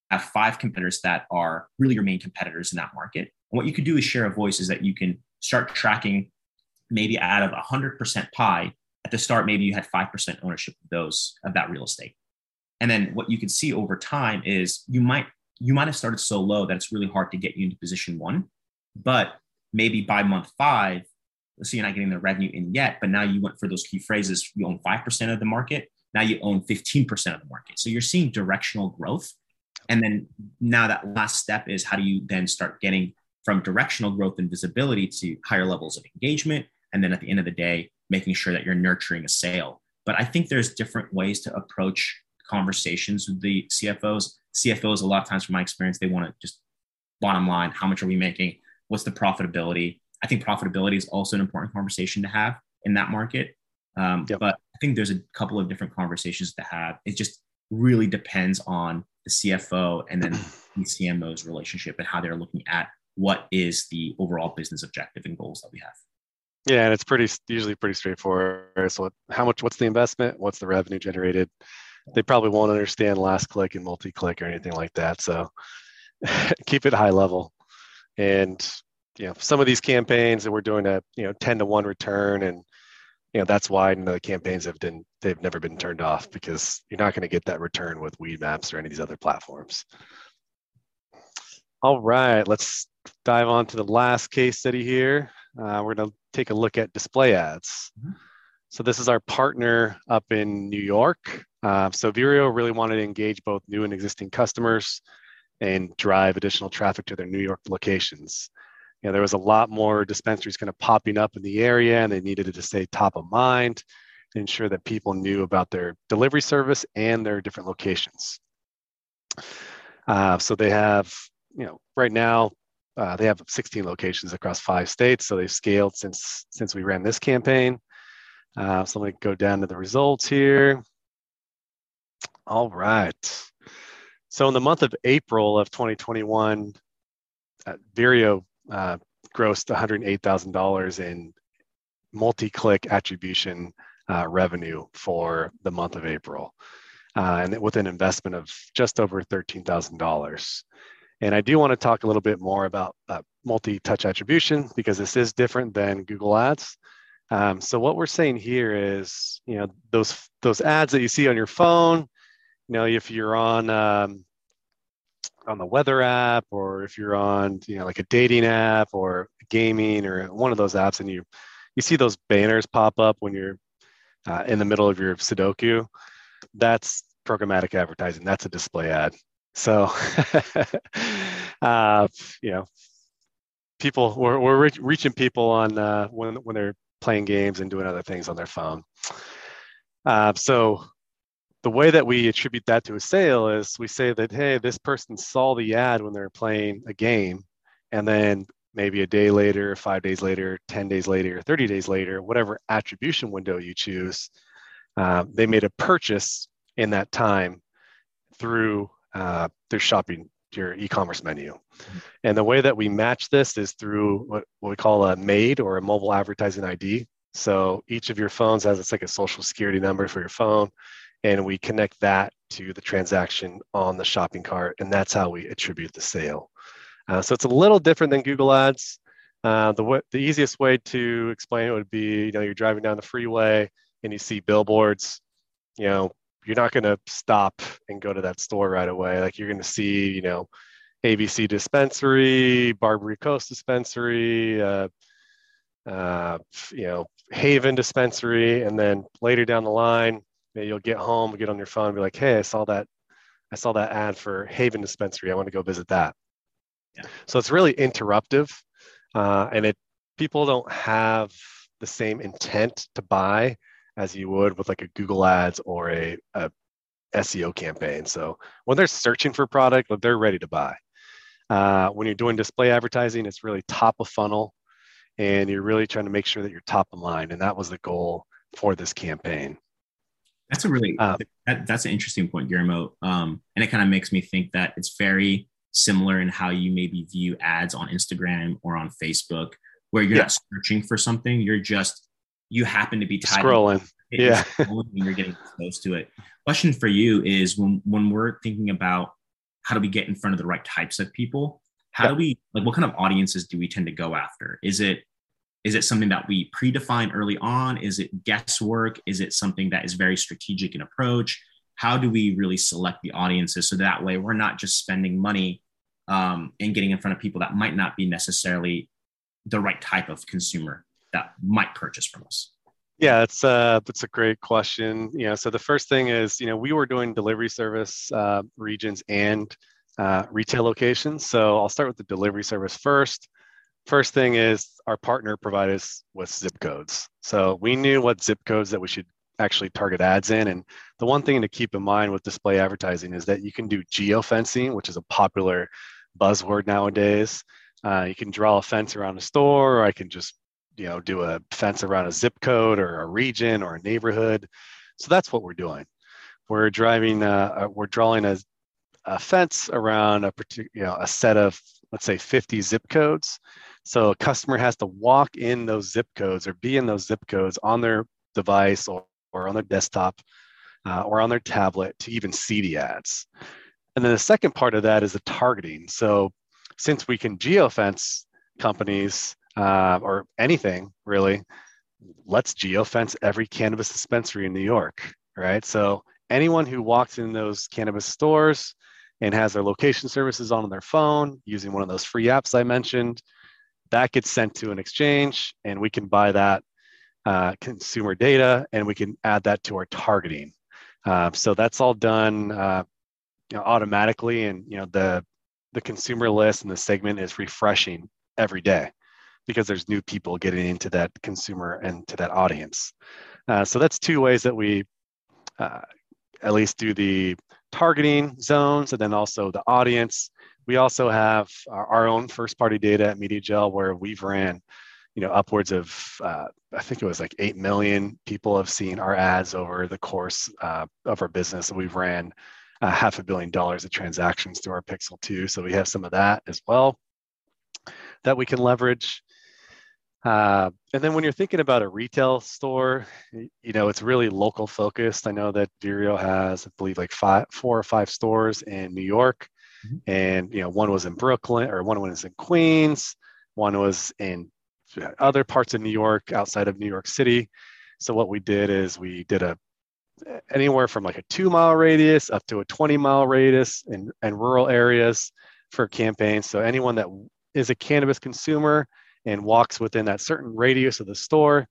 have five competitors that are really your main competitors in that market. What you could do is share a voice is that you can start tracking maybe out of 100% pie at the start maybe you had 5% ownership of those of that real estate. And then what you can see over time is you might you might have started so low that it's really hard to get you into position one but maybe by month five let's say you're not getting the revenue in yet but now you went for those key phrases you own 5% of the market now you own 15% of the market. So you're seeing directional growth. And then now that last step is how do you then start getting from directional growth and visibility to higher levels of engagement and then at the end of the day making sure that you're nurturing a sale. But I think there's different ways to approach conversations with the CFOs. CFOs, a lot of times from my experience, they want to just bottom line, how much are we making? What's the profitability? I think profitability is also an important conversation to have in that market. Um, yep. But I think there's a couple of different conversations to have. It just really depends on the CFO and then the CMO's relationship and how they're looking at what is the overall business objective and goals that we have. Yeah, and it's pretty usually pretty straightforward. So, how much? What's the investment? What's the revenue generated? They probably won't understand last click and multi click or anything like that. So, keep it high level. And you know, some of these campaigns that we're doing a you know ten to one return, and you know that's why the campaigns have been they've never been turned off because you're not going to get that return with Weedmaps or any of these other platforms. All right, let's dive on to the last case study here. Uh, we're going to take a look at display ads. Mm-hmm. So this is our partner up in New York. Uh, so Vireo really wanted to engage both new and existing customers and drive additional traffic to their New York locations. You know, there was a lot more dispensaries kind of popping up in the area, and they needed to stay top of mind to ensure that people knew about their delivery service and their different locations. Uh, so they have, you know, right now uh, they have 16 locations across five states, so they've scaled since since we ran this campaign. Uh, so let me go down to the results here. All right. So in the month of April of 2021, uh, Vireo uh, grossed $108,000 in multi-click attribution uh, revenue for the month of April, uh, and with an investment of just over $13,000. And I do want to talk a little bit more about uh, multi-touch attribution because this is different than Google Ads. Um, so what we're saying here is, you know, those those ads that you see on your phone, you know, if you're on um, on the weather app, or if you're on, you know, like a dating app or gaming or one of those apps, and you you see those banners pop up when you're uh, in the middle of your Sudoku, that's programmatic advertising. That's a display ad. So, uh, you know, people we're, we're re- reaching people on uh, when when they're playing games and doing other things on their phone. Uh, so the way that we attribute that to a sale is we say that hey this person saw the ad when they're playing a game and then maybe a day later five days later 10 days later 30 days later whatever attribution window you choose uh, they made a purchase in that time through uh, their shopping your e-commerce menu mm-hmm. and the way that we match this is through what, what we call a MAID or a mobile advertising id so each of your phones has it's like a social security number for your phone and we connect that to the transaction on the shopping cart, and that's how we attribute the sale. Uh, so it's a little different than Google Ads. Uh, the w- the easiest way to explain it would be, you know, you're driving down the freeway and you see billboards. You know, you're not going to stop and go to that store right away. Like you're going to see, you know, ABC dispensary, Barbary Coast dispensary, uh, uh, you know, Haven dispensary, and then later down the line, you'll get home, get on your phone, be like, hey, I saw that, I saw that ad for Haven Dispensary. I want to go visit that. Yeah. So it's really interruptive, uh, and it people don't have the same intent to buy as you would with like a Google Ads or a, a SEO campaign. So when they're searching for product, they're ready to buy. Uh, when you're doing display advertising, it's really top of funnel, and you're really trying to make sure that you're top of mind, and that was the goal for this campaign. That's a really uh, that, that's an interesting point, Guillermo. Um, and it kind of makes me think that it's very similar in how you maybe view ads on Instagram or on Facebook, where you're yeah. not searching for something, you're just you happen to be tied scrolling. Yeah, scrolling you're getting close to it. Question for you is when when we're thinking about how do we get in front of the right types of people? How yeah. do we like what kind of audiences do we tend to go after? Is it is it something that we predefine early on? Is it guesswork? Is it something that is very strategic in approach? How do we really select the audiences so that way we're not just spending money um, and getting in front of people that might not be necessarily the right type of consumer that might purchase from us? Yeah, it's uh, that's a great question. You know, so the first thing is, you know, we were doing delivery service uh, regions and uh, retail locations. So I'll start with the delivery service first. First thing is our partner provided us with zip codes. So we knew what zip codes that we should actually target ads in. And the one thing to keep in mind with display advertising is that you can do geofencing, which is a popular buzzword nowadays. Uh, you can draw a fence around a store, or I can just you know do a fence around a zip code or a region or a neighborhood. So that's what we're doing. We're driving, uh, uh we're drawing a, a fence around a particular, you know, a set of let's say 50 zip codes so a customer has to walk in those zip codes or be in those zip codes on their device or, or on their desktop uh, or on their tablet to even see the ads. And then the second part of that is the targeting. So since we can geofence companies uh, or anything really, let's geofence every cannabis dispensary in New York, right? So anyone who walks in those cannabis stores and has their location services on their phone using one of those free apps I mentioned, that gets sent to an exchange and we can buy that uh, consumer data and we can add that to our targeting uh, so that's all done uh, you know, automatically and you know the the consumer list and the segment is refreshing every day because there's new people getting into that consumer and to that audience uh, so that's two ways that we uh, at least do the targeting zones and then also the audience we also have our, our own first party data at MediaJel where we've ran, you know, upwards of, uh, I think it was like 8 million people have seen our ads over the course uh, of our business. And we've ran uh, half a billion dollars of transactions through our Pixel 2. So we have some of that as well that we can leverage. Uh, and then when you're thinking about a retail store, you know, it's really local focused. I know that Vireo has, I believe, like five, four or five stores in New York. Mm-hmm. And you know, one was in Brooklyn, or one was in Queens, one was in other parts of New York, outside of New York City. So what we did is we did a anywhere from like a two mile radius up to a 20 mile radius in, in rural areas for campaigns. So anyone that is a cannabis consumer and walks within that certain radius of the store,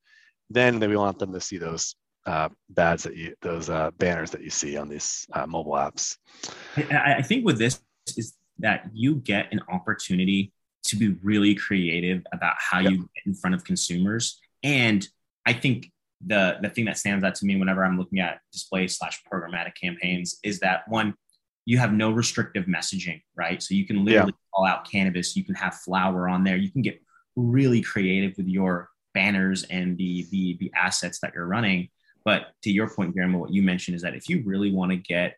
then we want them to see those uh, bads that you, those uh, banners that you see on these uh, mobile apps. I, I think with this is that you get an opportunity to be really creative about how yep. you get in front of consumers. And I think the the thing that stands out to me whenever I'm looking at display slash programmatic campaigns is that one, you have no restrictive messaging, right? So you can literally yeah. call out cannabis, you can have flower on there, you can get really creative with your banners and the the the assets that you're running. But to your point, Guillermo, what you mentioned is that if you really want to get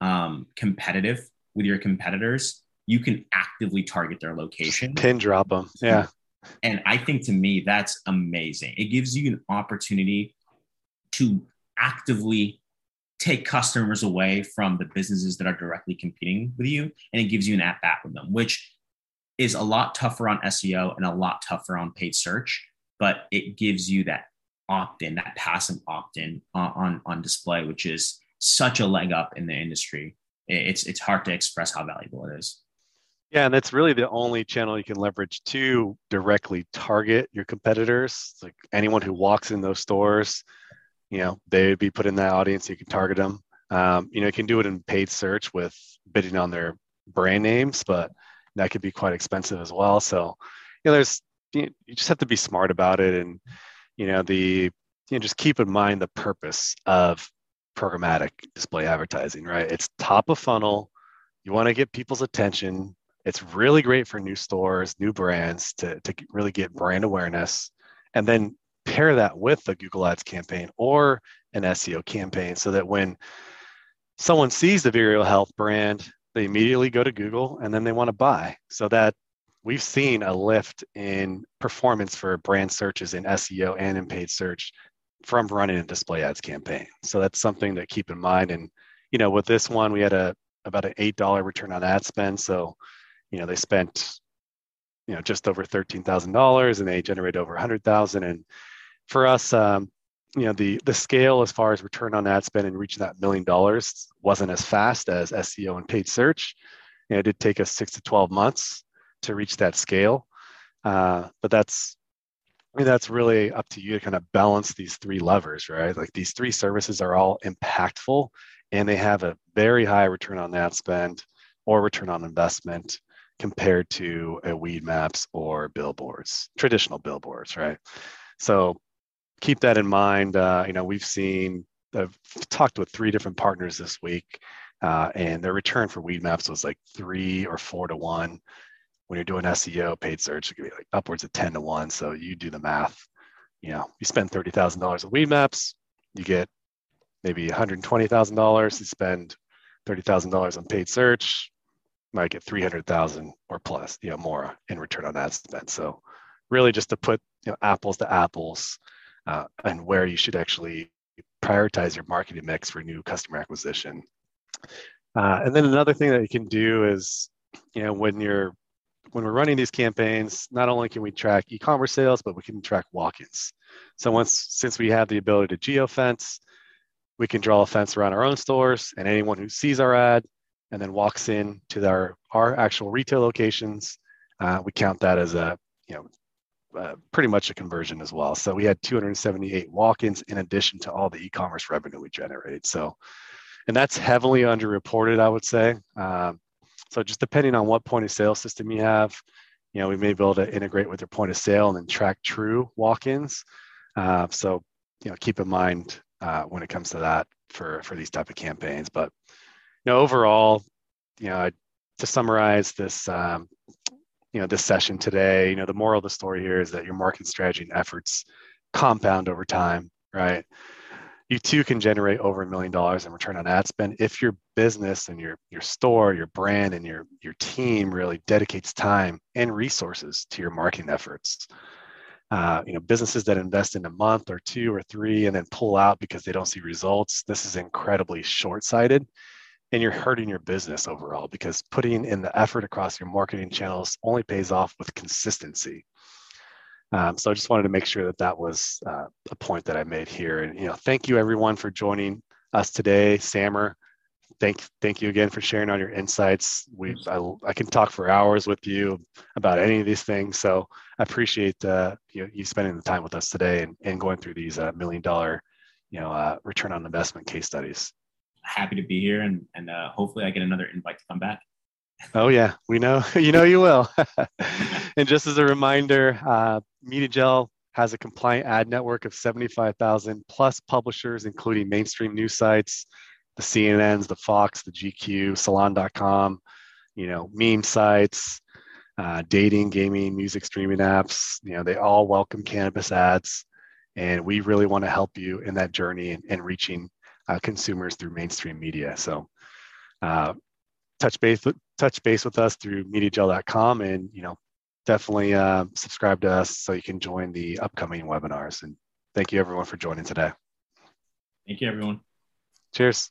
um, competitive with your competitors, you can actively target their location. Pin drop them. Yeah. And I think to me, that's amazing. It gives you an opportunity to actively take customers away from the businesses that are directly competing with you. And it gives you an at bat with them, which is a lot tougher on SEO and a lot tougher on paid search, but it gives you that opt in, that passive opt in on, on, on display, which is such a leg up in the industry. It's, it's hard to express how valuable it is. Yeah, and that's really the only channel you can leverage to directly target your competitors. Like anyone who walks in those stores, you know, they would be put in that audience. You can target them. Um, you know, you can do it in paid search with bidding on their brand names, but that could be quite expensive as well. So, you know, there's you, just have to be smart about it, and you know, the you know, just keep in mind the purpose of programmatic display advertising. Right? It's top of funnel. You want to get people's attention it's really great for new stores, new brands to, to really get brand awareness and then pair that with a Google Ads campaign or an SEO campaign so that when someone sees the Vireo Health brand, they immediately go to Google and then they want to buy. So that we've seen a lift in performance for brand searches in SEO and in paid search from running a display ads campaign. So that's something to keep in mind. And you know, with this one, we had a about an eight dollar return on ad spend. So you know they spent you know just over thirteen thousand dollars and they generated over a hundred thousand and for us um, you know the the scale as far as return on ad spend and reaching that million dollars wasn't as fast as SEO and paid search. You know, it did take us six to twelve months to reach that scale, uh, but that's I mean, that's really up to you to kind of balance these three levers, right? Like these three services are all impactful and they have a very high return on ad spend or return on investment compared to a Weedmaps or billboards, traditional billboards, right? So keep that in mind. Uh, you know, we've seen, I've talked with three different partners this week, uh, and their return for Weedmaps was like three or four to one. When you're doing SEO, paid search, it could be like upwards of 10 to one. So you do the math. You know, you spend $30,000 on Weedmaps, you get maybe $120,000. You spend $30,000 on paid search, might get 300,000 or plus, you know, more in return on ad spend. So really just to put you know, apples to apples uh, and where you should actually prioritize your marketing mix for new customer acquisition. Uh, and then another thing that you can do is, you know, when you're when we're running these campaigns, not only can we track e-commerce sales, but we can track walk-ins. So once since we have the ability to geofence, we can draw a fence around our own stores, and anyone who sees our ad and then walks in to our, our actual retail locations, uh, we count that as a, you know, uh, pretty much a conversion as well. So we had 278 walk-ins in addition to all the e-commerce revenue we generated. So, and that's heavily underreported, I would say. Um, so just depending on what point of sale system you have, you know, we may be able to integrate with your point of sale and then track true walk-ins. Uh, so, you know, keep in mind uh, when it comes to that for for these type of campaigns. But you know, overall, you know, to summarize this, um, you know, this session today, you know, the moral of the story here is that your marketing strategy and efforts compound over time, right? You too can generate over a million dollars in return on ad spend if your business and your your store, your brand, and your your team really dedicates time and resources to your marketing efforts. Uh, you know, businesses that invest in a month or two or three and then pull out because they don't see results. This is incredibly short-sighted and you're hurting your business overall because putting in the effort across your marketing channels only pays off with consistency. Um, so I just wanted to make sure that that was uh, a point that I made here. And you know, thank you everyone for joining us today, Samer. Thank, thank you again for sharing all your insights. We, I, I can talk for hours with you about any of these things. So I appreciate uh, you, you spending the time with us today and, and going through these uh, million dollar, you know, uh, return on investment case studies. Happy to be here, and and uh, hopefully I get another invite to come back. Oh yeah, we know you know you will. and just as a reminder, uh, MediaJel has a compliant ad network of 75,000 plus publishers, including mainstream news sites, the CNNs, the Fox, the GQ, Salon.com, you know, meme sites, uh, dating, gaming, music streaming apps. You know, they all welcome cannabis ads, and we really want to help you in that journey and, and reaching uh, consumers through mainstream media. So, uh, touch base with, touch base with us through MediaJel.com, and you know, definitely uh, subscribe to us so you can join the upcoming webinars. And thank you everyone for joining today. Thank you, everyone. Cheers.